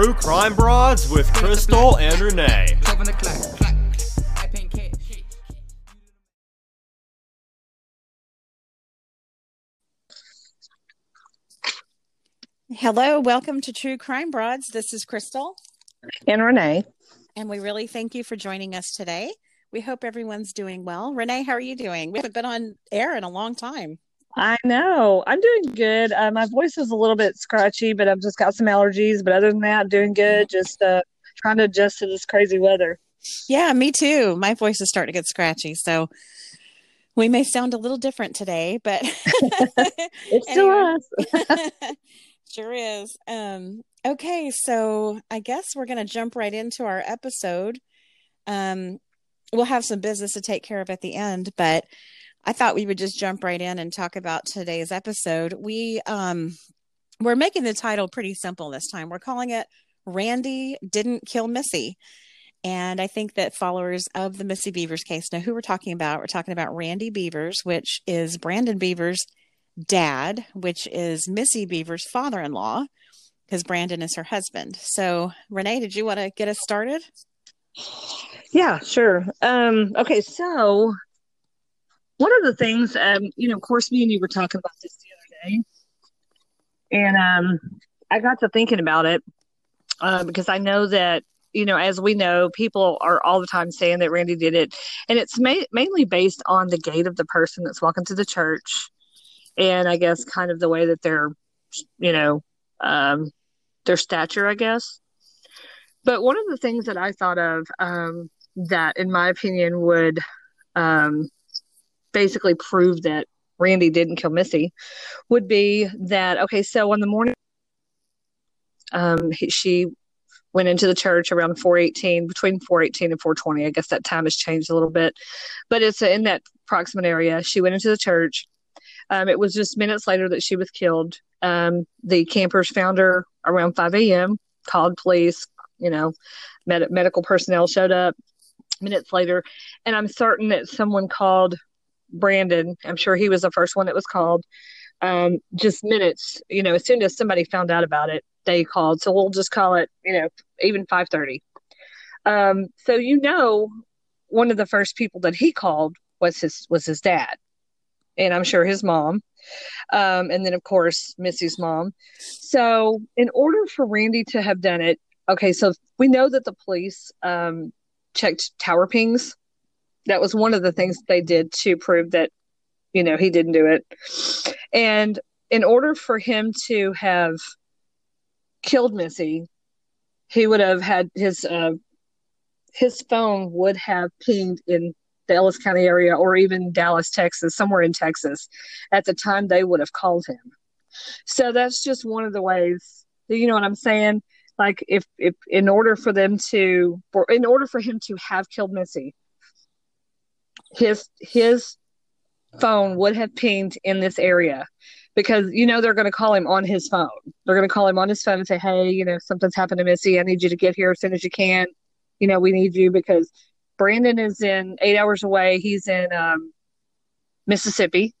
True Crime Broads with Crystal and Renee. Hello, welcome to True Crime Broads. This is Crystal. And Renee. And we really thank you for joining us today. We hope everyone's doing well. Renee, how are you doing? We haven't been on air in a long time. I know. I'm doing good. Uh, my voice is a little bit scratchy, but I've just got some allergies. But other than that, doing good. Just uh, trying to adjust to this crazy weather. Yeah, me too. My voice is starting to get scratchy. So we may sound a little different today, but it's still us. sure is. Um, okay, so I guess we're going to jump right into our episode. Um, we'll have some business to take care of at the end, but I thought we would just jump right in and talk about today's episode. We um we're making the title pretty simple this time. We're calling it Randy Didn't Kill Missy. And I think that followers of the Missy Bevers case know who we're talking about. We're talking about Randy Bevers, which is Brandon Bevers' dad, which is Missy Bevers' father in law, because Brandon is her husband. So, Renee, did you want to get us started? Yeah, sure. Um, okay, so one of the things, um, you know, of course, me and you were talking about this the other day, and um, I got to thinking about it uh, because I know that you know, as we know, people are all the time saying that Randy did it, and it's ma- mainly based on the gait of the person that's walking to the church, and I guess kind of the way that they're, you know, um, their stature, I guess. But one of the things that I thought of um, that, in my opinion, would um, basically prove that Randy didn't kill Missy would be that okay, so on the morning um, he, she went into the church around 418 between 418 and 420 i guess that time has changed a little bit but it's in that proximate area. She went into the church. Um, it was just minutes later that she was killed. Um, the campers found her around 5 a.m called police you know med- medical personnel showed up minutes later. And i'm certain that someone called Brandon. I'm sure he was the first one that was called. Um, just minutes, you know, as soon as somebody found out about it, they called. So we'll just call it, you know, even 5:30. Um, so you know, one of the first people that he called was his was his dad, and I'm sure his mom, um, and then of course Missy's mom. So in order for Randy to have done it, okay, so we know that the police um, checked tower pings that was one of the things they did to prove that you know he didn't do it. And in order for him to have killed missy he would have had his uh, his phone would have pinged in the ellis county area or even dallas texas somewhere in texas at the time they would have called him. So that's just one of the ways you know what i'm saying? Like if if in order for them to for in order for him to have killed missy his his phone would have pinged in this area because you know they're going to call him on his phone. They're going to call him on his phone and say, "Hey, you know, something's happened to Missy. I need you to get here as soon as you can. You know, we need you because Brandon is in 8 hours away. He's in um, Mississippi.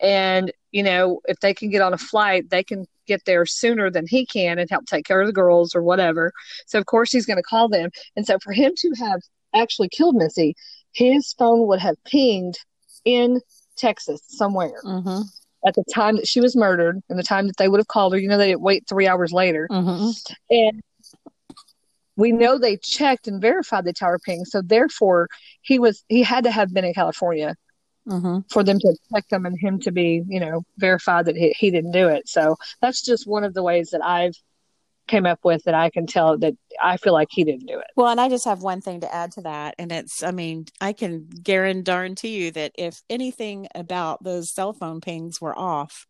And, you know, if they can get on a flight, they can get there sooner than he can and help take care of the girls or whatever. So of course he's going to call them. And so for him to have actually killed Missy, his phone would have pinged in Texas somewhere mm-hmm. at the time that she was murdered and the time that they would have called her. You know, they didn't wait three hours later. Mm-hmm. And we know they checked and verified the tower ping. So therefore, he was he had to have been in California mm-hmm. for them to check them and him to be, you know, verified that he, he didn't do it. So that's just one of the ways that I've came up with that I can tell that I feel like he didn't do it. Well, and I just have one thing to add to that. And it's, I mean, I can guarantee you that if anything about those cell phone pings were off,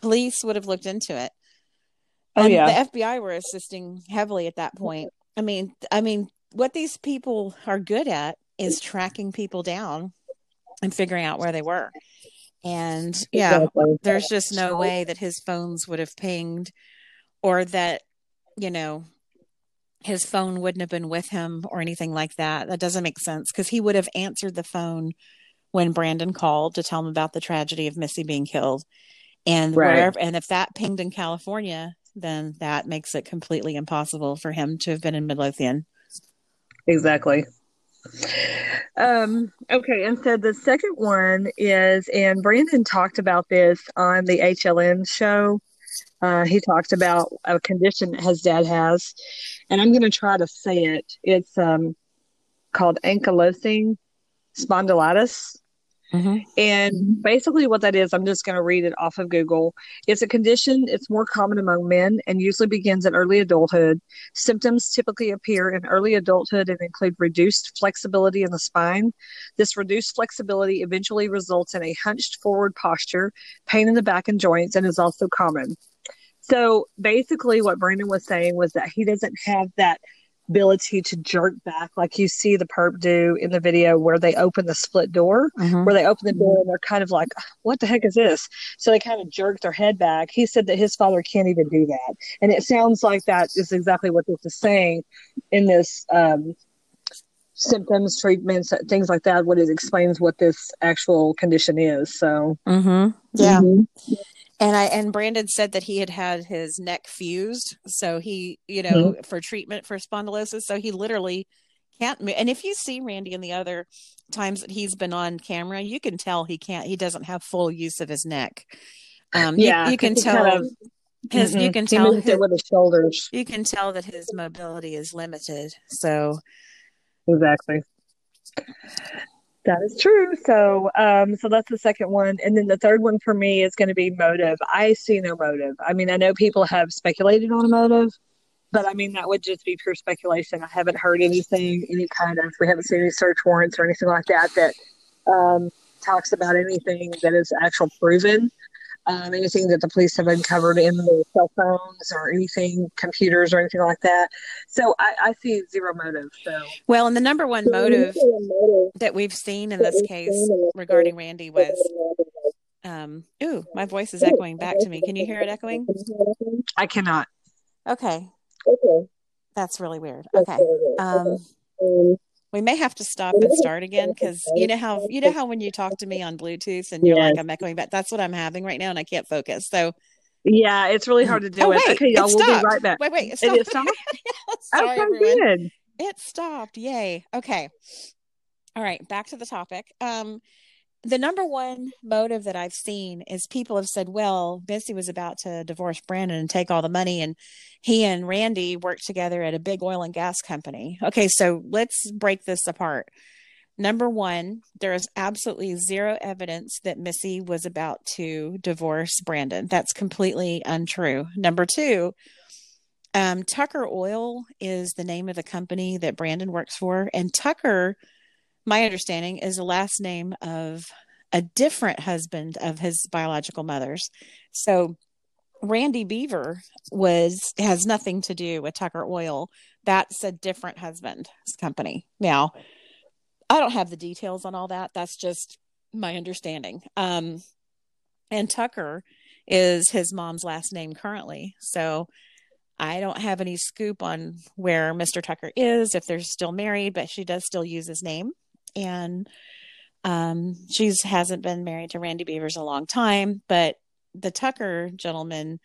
police would have looked into it. Oh, and yeah. the FBI were assisting heavily at that point. I mean, I mean, what these people are good at is tracking people down and figuring out where they were. And yeah, Exactly. there's just no way that his phones would have pinged or that you know his phone wouldn't have been with him or anything like that that doesn't make sense because he would have answered the phone when brandon called to tell him about the tragedy of missy being killed and Right. wherever and if that pinged in california then that makes it completely impossible for him to have been in Midlothian. Exactly. Um, okay, and so the second one is, and Brandon talked about this on the HLN show. Uh, he talked about a condition that his dad has, and I'm going to try to say it. It's um, called ankylosing spondylitis. Mm-hmm. And basically, what that is, I'm just going to read it off of Google. It's a condition, it's more common among men and usually begins in early adulthood. Symptoms typically appear in early adulthood and include reduced flexibility in the spine. This reduced flexibility eventually results in a hunched forward posture, pain in the back and joints, and is also common. So basically, what Brandon was saying was that he doesn't have that ability to jerk back like you see the perp do in the video where they open the split door Mhm. where they open the door and they're kind of like what the heck is this? So they kind of jerk their head back. He said that his father can't even do that. And it sounds like that is exactly what this is saying in this um, symptoms treatments things like that what it explains what this actual condition is so Mm-hmm. Yeah. Mhm. And I and Brandon said that he had had his neck fused, so he, you know, for treatment for spondylosis. So he literally can't move. And if you see Randy in the other times that he's been on camera, you can tell he can't. He doesn't have full use of his neck. Um, Yeah, you, can tell kind of- his. You Mhm. can he tell his, with his shoulders you can tell that his mobility is limited. So Exactly. That is true. So, um, so that's the second one, and then the third one for me is going to be motive. I see no motive. I mean, I know people have speculated on a motive, but I mean that would just be pure speculation. I haven't heard anything, any kind of. We haven't seen any search warrants or anything like that that um, talks about anything that is actual proven. Um, anything that the police have uncovered in their cell phones or anything, computers or anything like that. So I, I see zero motive. So well, and the number one motive that we've seen in this case regarding Randy was um ooh, my voice is echoing back to me. Can you hear it echoing? I cannot. Okay. Okay. That's really weird. Okay. Um we may have to stop and start again because you know how you know how when you talk to me on Bluetooth and you're Yes. like I'm echoing back. That's what I'm having right now, and I can't focus. So yeah, it's really hard to do Oh, it. wait, okay, y'all, we'll stopped. be right back. wait, wait, it stopped. it stopped? Sorry, okay, everyone. good. It stopped. Yay. Okay. All right. Back to the topic. Um, the number one motive that I've seen is people have said, well, Missy was about to divorce Brandon and take all the money, and he and Randy worked together at a big oil and gas company. Okay. So let's break this apart. Number one, there is absolutely zero evidence that Missy was about to divorce Brandon. That's completely untrue. Number two, um, Tucker Oil is the name of the company that Brandon works for. And Tucker, my understanding, is the last name of a different husband of his biological mother's. So Randy Beaver was has nothing to do with Tucker Oil. That's a different husband's company. Now, I don't have the details on all that. That's just my understanding. Um, and Tucker is his mom's last name currently. So I don't have any scoop on where Mr. Tucker is, if they're still married, but she does still use his name. And um, she's hasn't been married to Randy Bevers a long time, but the Tucker gentleman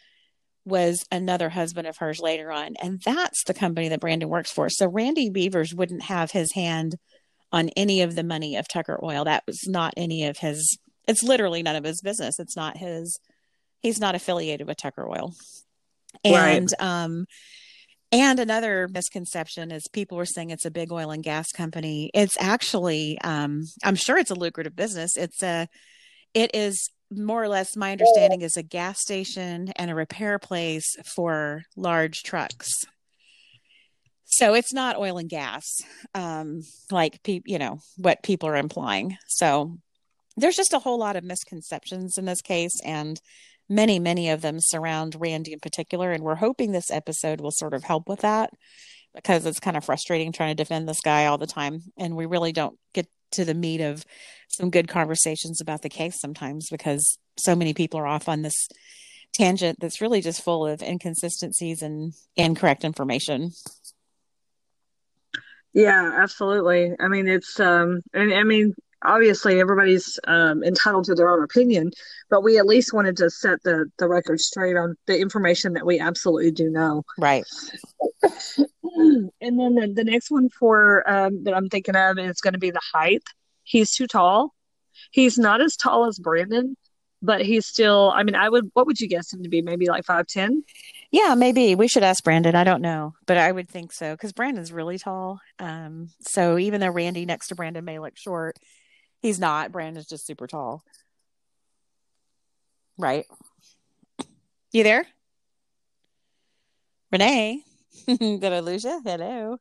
was another husband of hers later on. And that's the company that Brandon works for. So Randy Bevers wouldn't have his hand on any of the money of Tucker Oil. That was not any of his, it's literally none of his business. It's not his, he's not affiliated with Tucker Oil. Right. And, um, and another misconception is people were saying it's a big oil and gas company. It's actually, um, I'm sure it's a lucrative business. It's a, it is more or less my understanding is a gas station and a repair place for large trucks. So it's not oil and gas, um, like pe- you know what people are implying. So there's just a whole lot of misconceptions in this case, and many, many of them surround Randy in particular. And we're hoping this episode will sort of help with that because it's kind of frustrating trying to defend this guy all the time, and we really don't get to the meat of some good conversations about the case sometimes because so many people are off on this tangent that's really just full of inconsistencies and incorrect information. Yeah, absolutely. I mean, it's um, and I mean, obviously everybody's um, entitled to their own opinion, but we at least wanted to set the the record straight on the information that we absolutely do know. Right. and then the, the next one for um, that I'm thinking of is going to be the height. He's too tall. He's not as tall as Brandon, but he's still. I mean, I would. What would you guess him to be? Maybe like five ten. Yeah, maybe we should ask Brandon. I don't know, but I would think so because Brandon's really tall. Um, so even though Randy next to Brandon may look short, he's not. Brandon's just super tall. Right? You there, Renee? Did I lose you? Hello.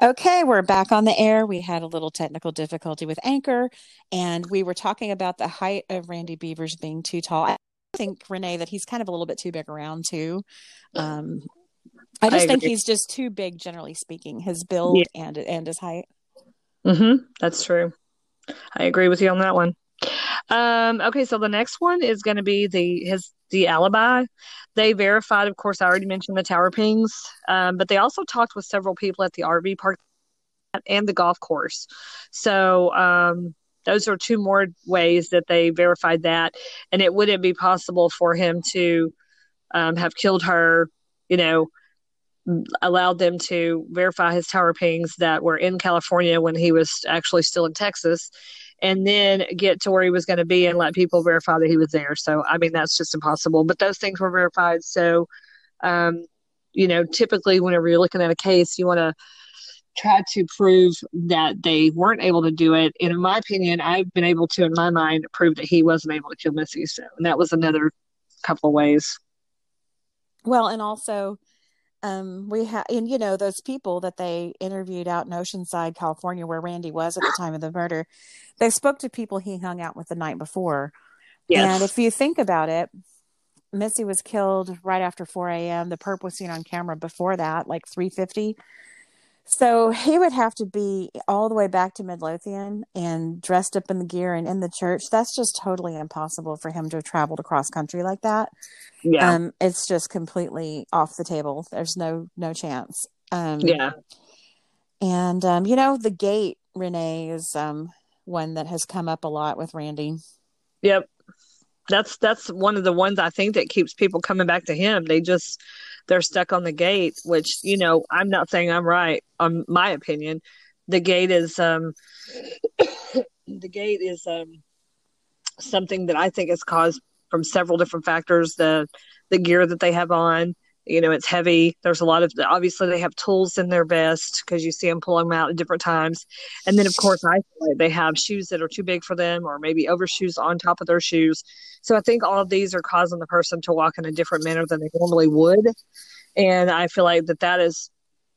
Okay, we're back on the air. We had a little technical difficulty with Anchor, and we were talking about the height of Randy Bevers being too tall. I think Renee that he's kind of a little bit too big around too. Um, I just I think he's just too big, generally speaking, his build and and his height. Mm-hmm. That's true. I agree with you on that one. Um, okay, so the next one is going to be the his the alibi. They verified, of course, I already mentioned the tower pings, um, but they also talked with several people at the RV park and the golf course. So um, those are two more ways that they verified that, and it wouldn't be possible for him to um, have killed her. You know, allowed them to verify his tower pings that were in California when he was actually still in Texas, and then get to where he was going to be and let people verify that he was there. So, I mean, that's just impossible. But those things were verified. So, um, you know, typically whenever you're looking at a case, you want to try to prove that they weren't able to do it. And in my opinion, I've been able to, in my mind, prove that he wasn't able to kill Missy. So, and that was another couple ways. Well, and also, um, we have, and you know, those people that they interviewed out in Oceanside, California, where Randy was at the time of the murder, they spoke to people he hung out with the night before. Yes. And if you think about it, Missy was killed right after 4 a.m. The perp was seen on camera before that, like 350. So he would have to be all the way back to Midlothian and dressed up in the gear and in the church. That's just totally impossible for him to have traveled across country like that. yeah. Um, it's just completely off the table. There's no no chance. Um, yeah. and um, you know the gait Renee is um one that has come up a lot with Randy. Yep. That's that's one of the ones I think that keeps people coming back to him. They just they're stuck on the gait, which, you know, I'm not saying I'm right on my opinion. The gait is um the gait is um something that I think is caused from several different factors. The the gear that they have on, you know, it's heavy. There's a lot of obviously they have tools in their vest because you see them pull them out at different times. And then of course I they have shoes that are too big for them or maybe overshoes on top of their shoes. So I think all of these are causing the person to walk in a different manner than they normally would. And I feel like that that is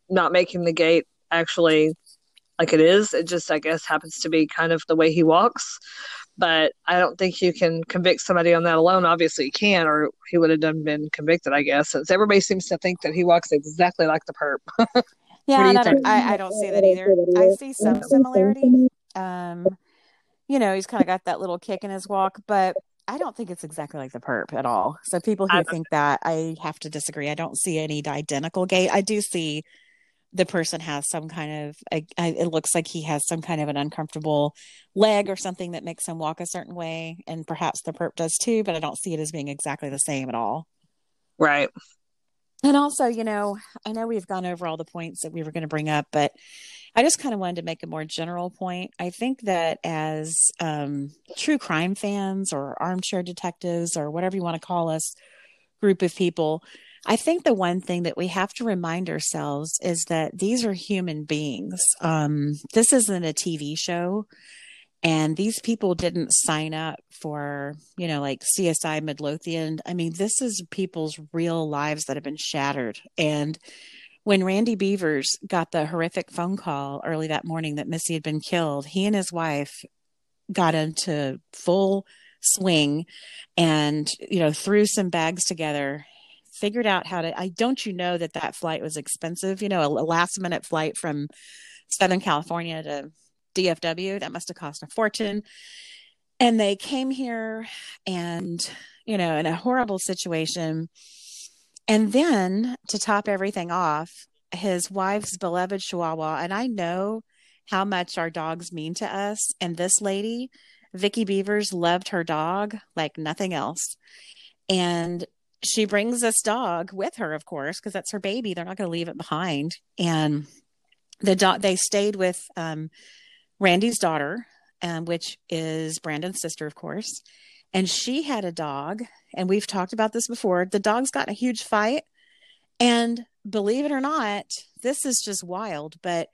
not making the gait actually like it is. It just, I guess, happens to be kind of the way he walks. But I don't think you can convict somebody on that alone. Obviously, you can, or he would have done been convicted, I guess. Since everybody seems to think that he walks exactly like the perp. Yeah, I, don't. I I don't see that either. I see some similarity. Um, you know, he's kind of got that little kick in his walk, but I don't think it's exactly like the perp at all. So people who think that, I have to disagree. I don't see any identical gait. I do see the person has some kind of a, it looks like he has some kind of an uncomfortable leg or something that makes him walk a certain way and perhaps the perp does too but i don't see it as being exactly the same at all right. and also you know i know we've gone over all the points that we were going to bring up but i just kind of wanted to make a more general point i think that as um, true crime fans or armchair detectives or whatever you want to call us group of people I think the one thing that we have to remind ourselves is that these are human beings. Um, this isn't a TV show. And these people didn't sign up for, you know, like CSI Midlothian. I mean, this is people's real lives that have been shattered. And when Randy Bevers got the horrific phone call early that morning that Missy had been killed, he and his wife got into full swing and, you know, threw some bags together figured out how to i don't you know that that flight was expensive you know a, a last minute flight from southern california to dfw that must have cost a fortune and they came here and you know in a horrible situation and then to top everything off his wife's beloved chihuahua and i know how much our dogs mean to us. And this lady, Vicky Bevers, loved her dog like nothing else. And she brings this dog with her, of course, because that's her baby. They're not going to leave it behind. And the dog, they stayed with um, Randy's daughter, um, which is Brandon's sister, of course. And she had a dog, and we've talked about this before. The dog's got a huge fight. And believe it or not, this is just wild, but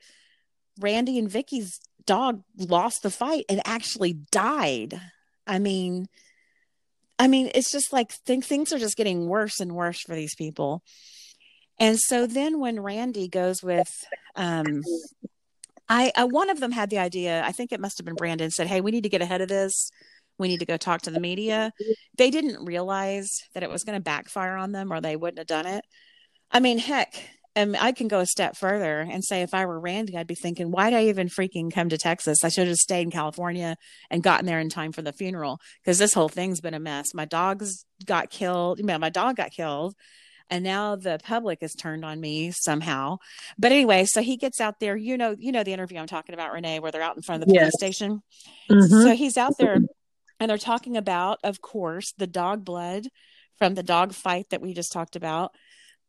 Randy and Vicky's dog lost the fight and actually died. I mean, I mean, it's just like th- things are just getting worse and worse for these people. And so then when Randy goes with, um, I, I one of them had the idea. I think it must have been Brandon said, "Hey, we need to get ahead of this. We need to go talk to the media." They didn't realize that it was going to backfire on them, or they wouldn't have done it. I mean, heck, and I can go a step further and say if I were Randy, I'd be thinking, why'd I even freaking come to Texas? I should have stayed in California and gotten there in time for the funeral because this whole thing's been a mess. My dogs got killed. You know, my dog got killed. And now the public has turned on me somehow. But anyway, so he gets out there. You know, you know the interview I'm talking about, Renee, where they're out in front of the yes. police station. Mm-hmm. So he's out there and they're talking about, of course, the dog blood from the dog fight that we just talked about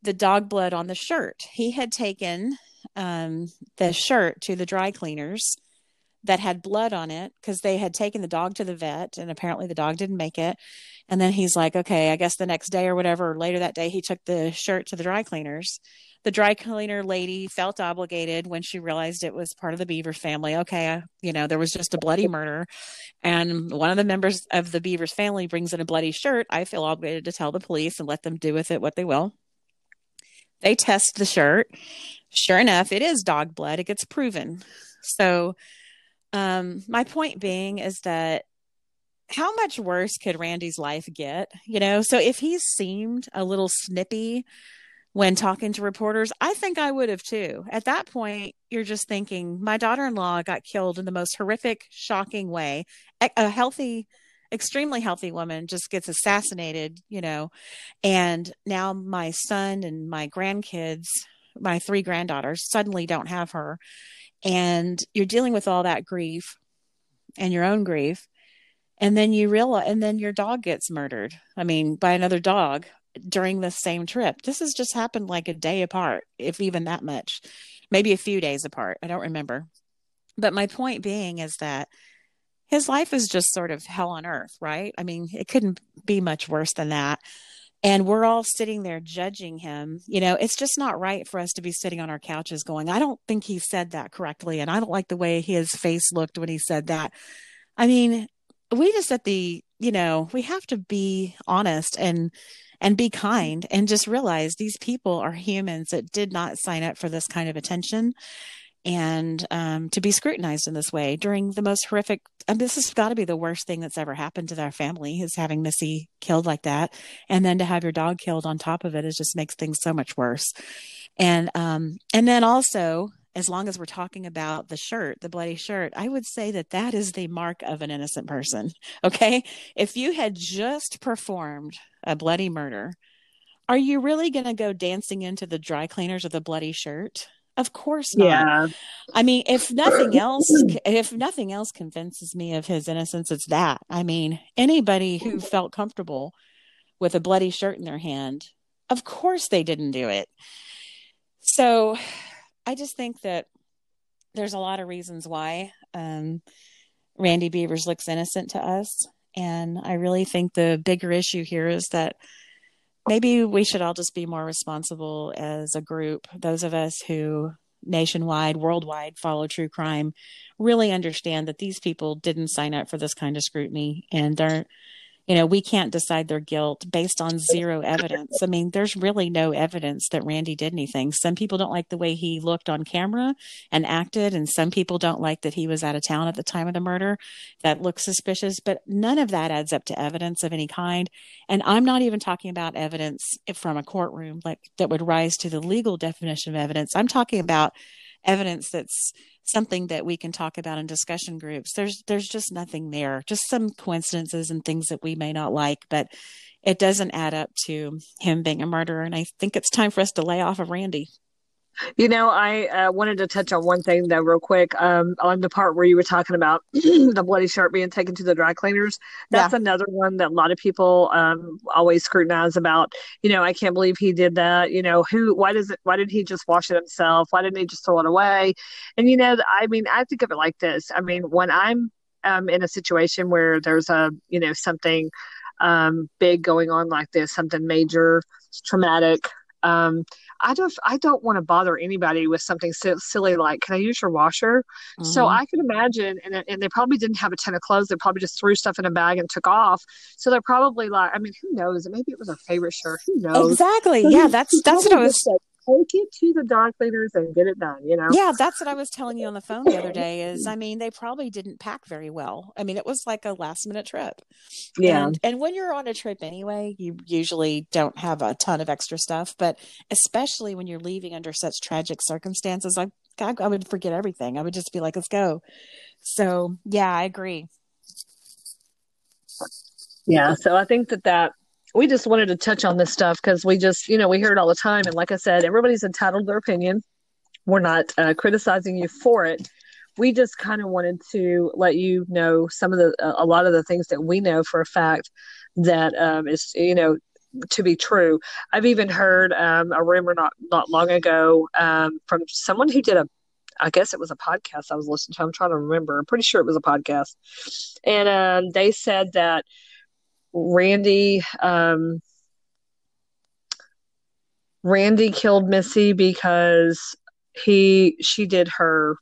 the dog blood on the shirt. He had taken um, the shirt to the dry cleaners that had blood on it because they had taken the dog to the vet and apparently the dog didn't make it. And then he's like, okay, I guess the next day or whatever, or later that day, he took the shirt to the dry cleaners. The dry cleaner lady felt obligated when she realized it was part of the Beaver family. Okay, you know, there was just a bloody murder. And one of the members of the Bevers family brings in a bloody shirt. I feel obligated to tell the police and let them do with it what they will. They test the shirt. Sure enough, it is dog blood. It gets proven. So, um, my point being is that how much worse could Randy's life get? You know, so if he seemed a little snippy when talking to reporters, I think I would have too. At that point, you're just thinking, my daughter in law got killed in the most horrific, shocking way. A healthy, extremely healthy woman just gets assassinated, you know, and now my son and my grandkids, my three granddaughters, suddenly don't have her. And you're dealing with all that grief and your own grief. And then you realize, and then your dog gets murdered. I mean, by another dog during the same trip. This has just happened like a day apart, if even that much, maybe a few days apart. I don't remember. But my point being is that his life is just sort of hell on earth, right? I mean, it couldn't be much worse than that. And we're all sitting there judging him. You know, it's just not right for us to be sitting on our couches going, I don't think he said that correctly. And I don't like the way his face looked when he said that. I mean, we just at the, you know, we have to be honest and, and be kind and just realize these people are humans that did not sign up for this kind of attention and um, to be scrutinized in this way during the most horrific and this has got to be the worst thing that's ever happened to their family is having missy killed like that. And then to have your dog killed on top of it it just makes things so much worse. And um and then also as long as we're talking about the shirt the bloody shirt i would say that that is the mark of an innocent person okay? If you had just performed a bloody murder are you really going to go dancing into the dry cleaners with a bloody shirt of course not. Yeah. I mean, if nothing else, if nothing else convinces me of his innocence, it's that. I mean, anybody who felt comfortable with a bloody shirt in their hand, of course they didn't do it. So I just think that there's a lot of reasons why um, Randy Bevers looks innocent to us. And I really think the bigger issue here is that maybe we should all just be more responsible as a group. Those of us who nationwide, worldwide follow true crime really understand that these people didn't sign up for this kind of scrutiny and they're you know, we can't decide their guilt based on zero evidence. I mean, there's really no evidence that Randy did anything. Some people don't like the way he looked on camera and acted, and some people don't like that he was out of town at the time of the murder. That looks suspicious, but none of that adds up to evidence of any kind. And I'm not even talking about evidence from a courtroom like that would rise to the legal definition of evidence. I'm talking about evidence that's something that we can talk about in discussion groups. There's there's just nothing there. Just some coincidences and things that we may not like, but it doesn't add up to him being a murderer. And I think it's time for us to lay off of Randy. You know, I uh, wanted to touch on one thing though, real quick. Um, on the part where you were talking about the bloody shirt being taken to the dry cleaners. That's Yeah. another one that a lot of people um always scrutinize about. You know, I can't believe he did that. You know, who? Why does it? Why didn't he just wash it himself? Why didn't he just throw it away? And you know, I mean, I think of it like this. I mean, when I'm um in a situation where there's a you know something um big going on like this, something major, traumatic. Um, I don't I don't want to bother anybody with something si- silly like can I use your washer? So Mhm. I can imagine and and they probably didn't have a ton of clothes. They probably just threw stuff in a bag and took off. So they're probably like I mean who knows? Maybe it was her favorite shirt. Who knows? Exactly. So Yeah, that's that's what I was said, take it to the dog cleaners and get it done, you know? Yeah, that's what I was telling you on the phone the other day is I mean, they probably didn't pack very well. I mean, it was like a last minute trip. Yeah. And and when you're on a trip anyway, you usually don't have a ton of extra stuff, but especially when you're leaving under such tragic circumstances, I I, I would forget everything. I would just be like, "Let's go." So, yeah, I agree. Yeah, so I think that that we just wanted to touch on this stuff because we just, you know, we hear it all the time, and like I said, everybody's entitled their opinion. We're not uh, criticizing you for it. We just kind of wanted to let you know some of the, a lot of the things that we know for a fact that um, is, you know, to be true. I've even heard um, a rumor not not long ago um, from someone who did a I guess it was a podcast I was listening to. I'm trying to remember. I'm pretty sure it was a podcast. And um, they said that Randy um, Randy killed Missy because he she did her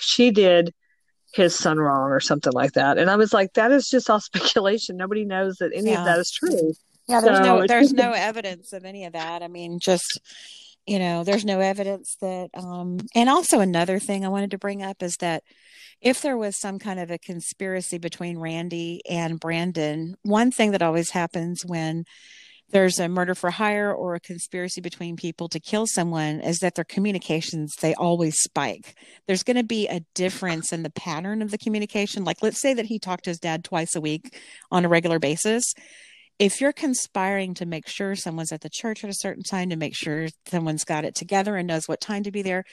she did his son wrong or something like that. And I was like, that is just all speculation. Nobody knows that any Yeah. of that is true. Yeah, there's So no there's no evidence of any of that. I mean, just you know, there's no evidence that um and also another thing I wanted to bring up is that if there was some kind of a conspiracy between Randy and Brandon, one thing that always happens when there's a murder for hire or a conspiracy between people to kill someone is that their communications they always spike. There's going to be a difference in the pattern of the communication. Like let's say that he talked to his dad twice a week on a regular basis if you're conspiring to make sure someone's at the church at a certain time to make sure someone's got it together and knows what time to be there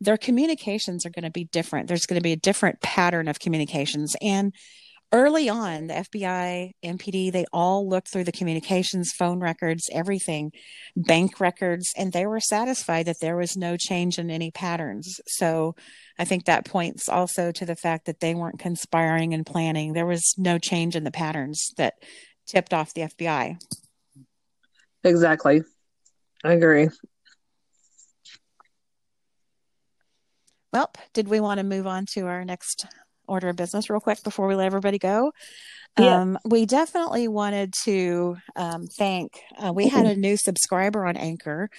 their communications are going to be different. There's going to be a different pattern of communications. And early on the fbi mpd they all looked through the communications phone records everything bank records and they were satisfied that there was no change in any patterns. So i think that points also to the fact that they weren't conspiring and planning. There was no change in the patterns that tipped off the fbi Exactly. I agree. well did we want to move on to our next order of business real quick before we let everybody go Yeah. Um, we definitely wanted to um, thank. Uh, we had a new subscriber on Anchor.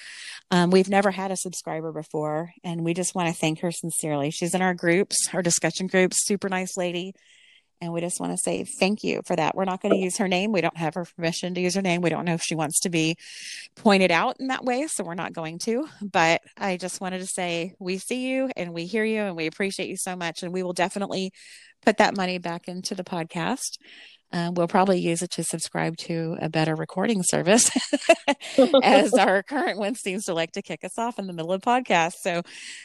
Um, we've never had a subscriber before, and we just want to thank her sincerely. She's in our groups, our discussion groups. Super nice lady, and we just want to say thank you for that. We're not going to use her name. We don't have her permission to use her name. We don't know if she wants to be pointed out in that way, so we're not going to. But I just wanted to say we see you and we hear you, and we appreciate you so much, and we will definitely put that money back into the podcast. Um, we'll probably use it to subscribe to a better recording service, as our current one seems to like to kick us off in the middle of podcast. So,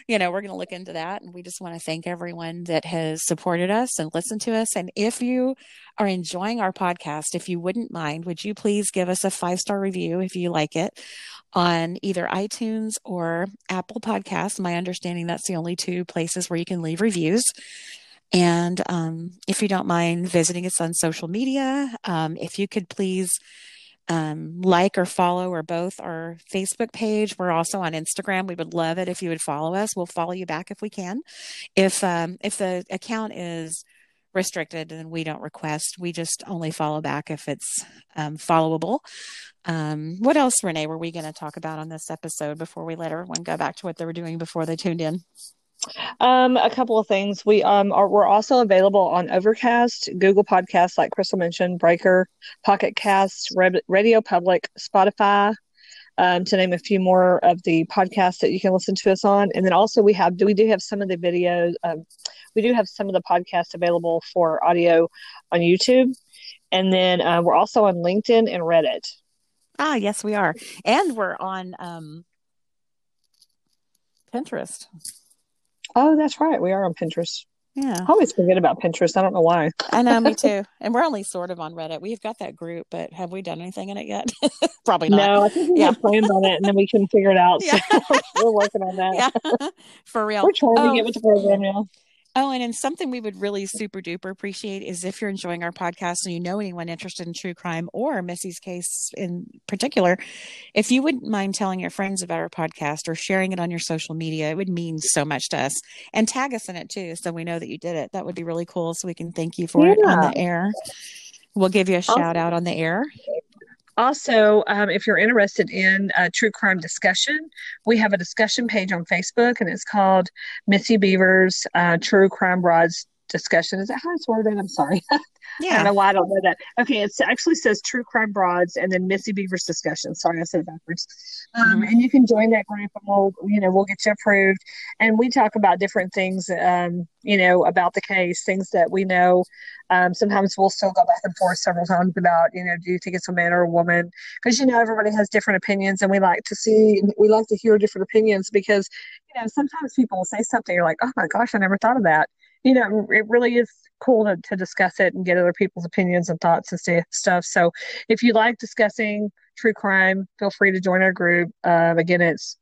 you know, we're going to look into that. And we just want to thank everyone that has supported us and listened to us. And if you are enjoying our podcast, if you wouldn't mind, would you please give us a five star review if you like it on either iTunes or Apple Podcasts? My understanding that's the only two places where you can leave reviews. And um, if you don't mind visiting us on social media, um, if you could please um, like or follow or both our Facebook page. We're also on Instagram. We would love it if you would follow us. We'll follow you back if we can. If um, if the account is restricted and we don't request, we just only follow back if it's um, followable. Um, what else, Renee, were we going to talk about on this episode before we let everyone go back to what they were doing before they tuned in? Um, a couple of things. We um are we're also available on Overcast, Google Podcasts, like Crystal mentioned, Breaker, Pocket Casts, Radio Public, Spotify, um, to name a few more of the podcasts that you can listen to us on. And then also we have we do have some of the videos. Um, we do have some of the podcasts available for audio on YouTube, and then uh, we're also on LinkedIn and Reddit. Ah, yes, we are. And we're on um, Pinterest. Oh, that's right. We are on Pinterest. Yeah. I always forget about Pinterest. I don't know why. I know, me too. And we're only sort of on Reddit. We've got that group, but have we done anything in it yet? Probably not. No, I think we Yeah. had plans on it and then we couldn't figure it out. Yeah. So we're working on that. Yeah, for real. We're trying Oh. to get um, with the program now. Oh, and then something we would really super duper appreciate is if you're enjoying our podcast and you know anyone interested in true crime or Missy's case in particular, if you wouldn't mind telling your friends about our podcast or sharing it on your social media, it would mean so much to us. And tag us in it too, so we know that you did it. That would be really cool. So we can thank you for it on the air. We'll give you a shout out on the air. Also, um, if you're interested in uh, true crime discussion, we have a discussion page on Facebook and it's called Missy Beaver's uh, True Crime Broads Discussion. Is that how it's worded? I'm sorry. Yeah. I don't know why I don't know that. Okay, it actually says True Crime Broads and then Missy Beaver's Discussion. Sorry, I said it backwards. Um, Mhm. And you can join that group, and we'll, you know, we'll get you approved. And we talk about different things, um, you know, about the case, things that we know. Um, sometimes we'll still go back and forth several times about, you know, do you think it's a man or a woman? Because you know everybody has different opinions, and we like to see, we like to hear different opinions because, you know, sometimes people will say something, you're like, oh my gosh, I never thought of that you know, it really is cool to, to discuss it and get other people's opinions and thoughts and sta- stuff. So if you like discussing true crime, feel free to join our group. Um, again, it's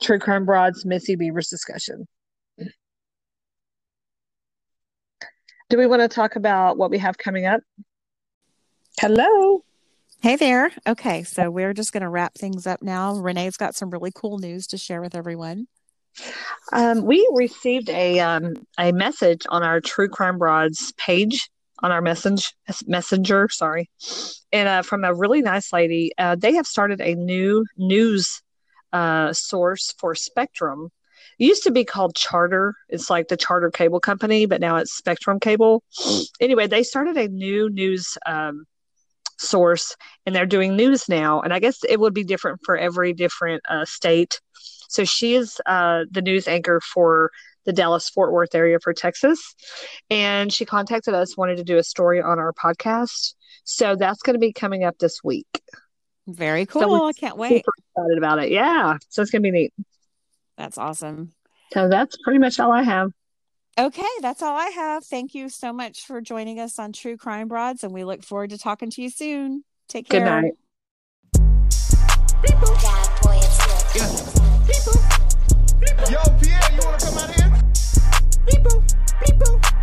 True Crime Broads, Missy Beaver's discussion. Do we want to talk about what we have coming up? Hello. Hey there. Okay, so we're just going to wrap things up now. Renee's got some really cool news to share with everyone. Um, we received a um, a message on our True Crime Broads page on our message messenger, sorry, and uh, from a really nice lady. Uh, they have started a new news uh, source for Spectrum. It used to be called Charter. It's like the Charter Cable Company, but now it's Spectrum Cable. Anyway, they started a new news um, source, and they're doing news now. And I guess it would be different for every different uh, state. So she is uh, the news anchor for the Dallas Fort Worth area for Texas. And she contacted us, wanted to do a story on our podcast. So that's going to be coming up this week. Very cool. we're I can't wait. Super excited about it. Yeah. So it's going to be neat. That's awesome. So that's pretty much all I have. Okay, that's all I have. Thank you so much for joining us on True Crime Broads, and we look forward to talking to you soon. Take care. Good care. night. Yo, Pierre, you wanna come out here? Hey.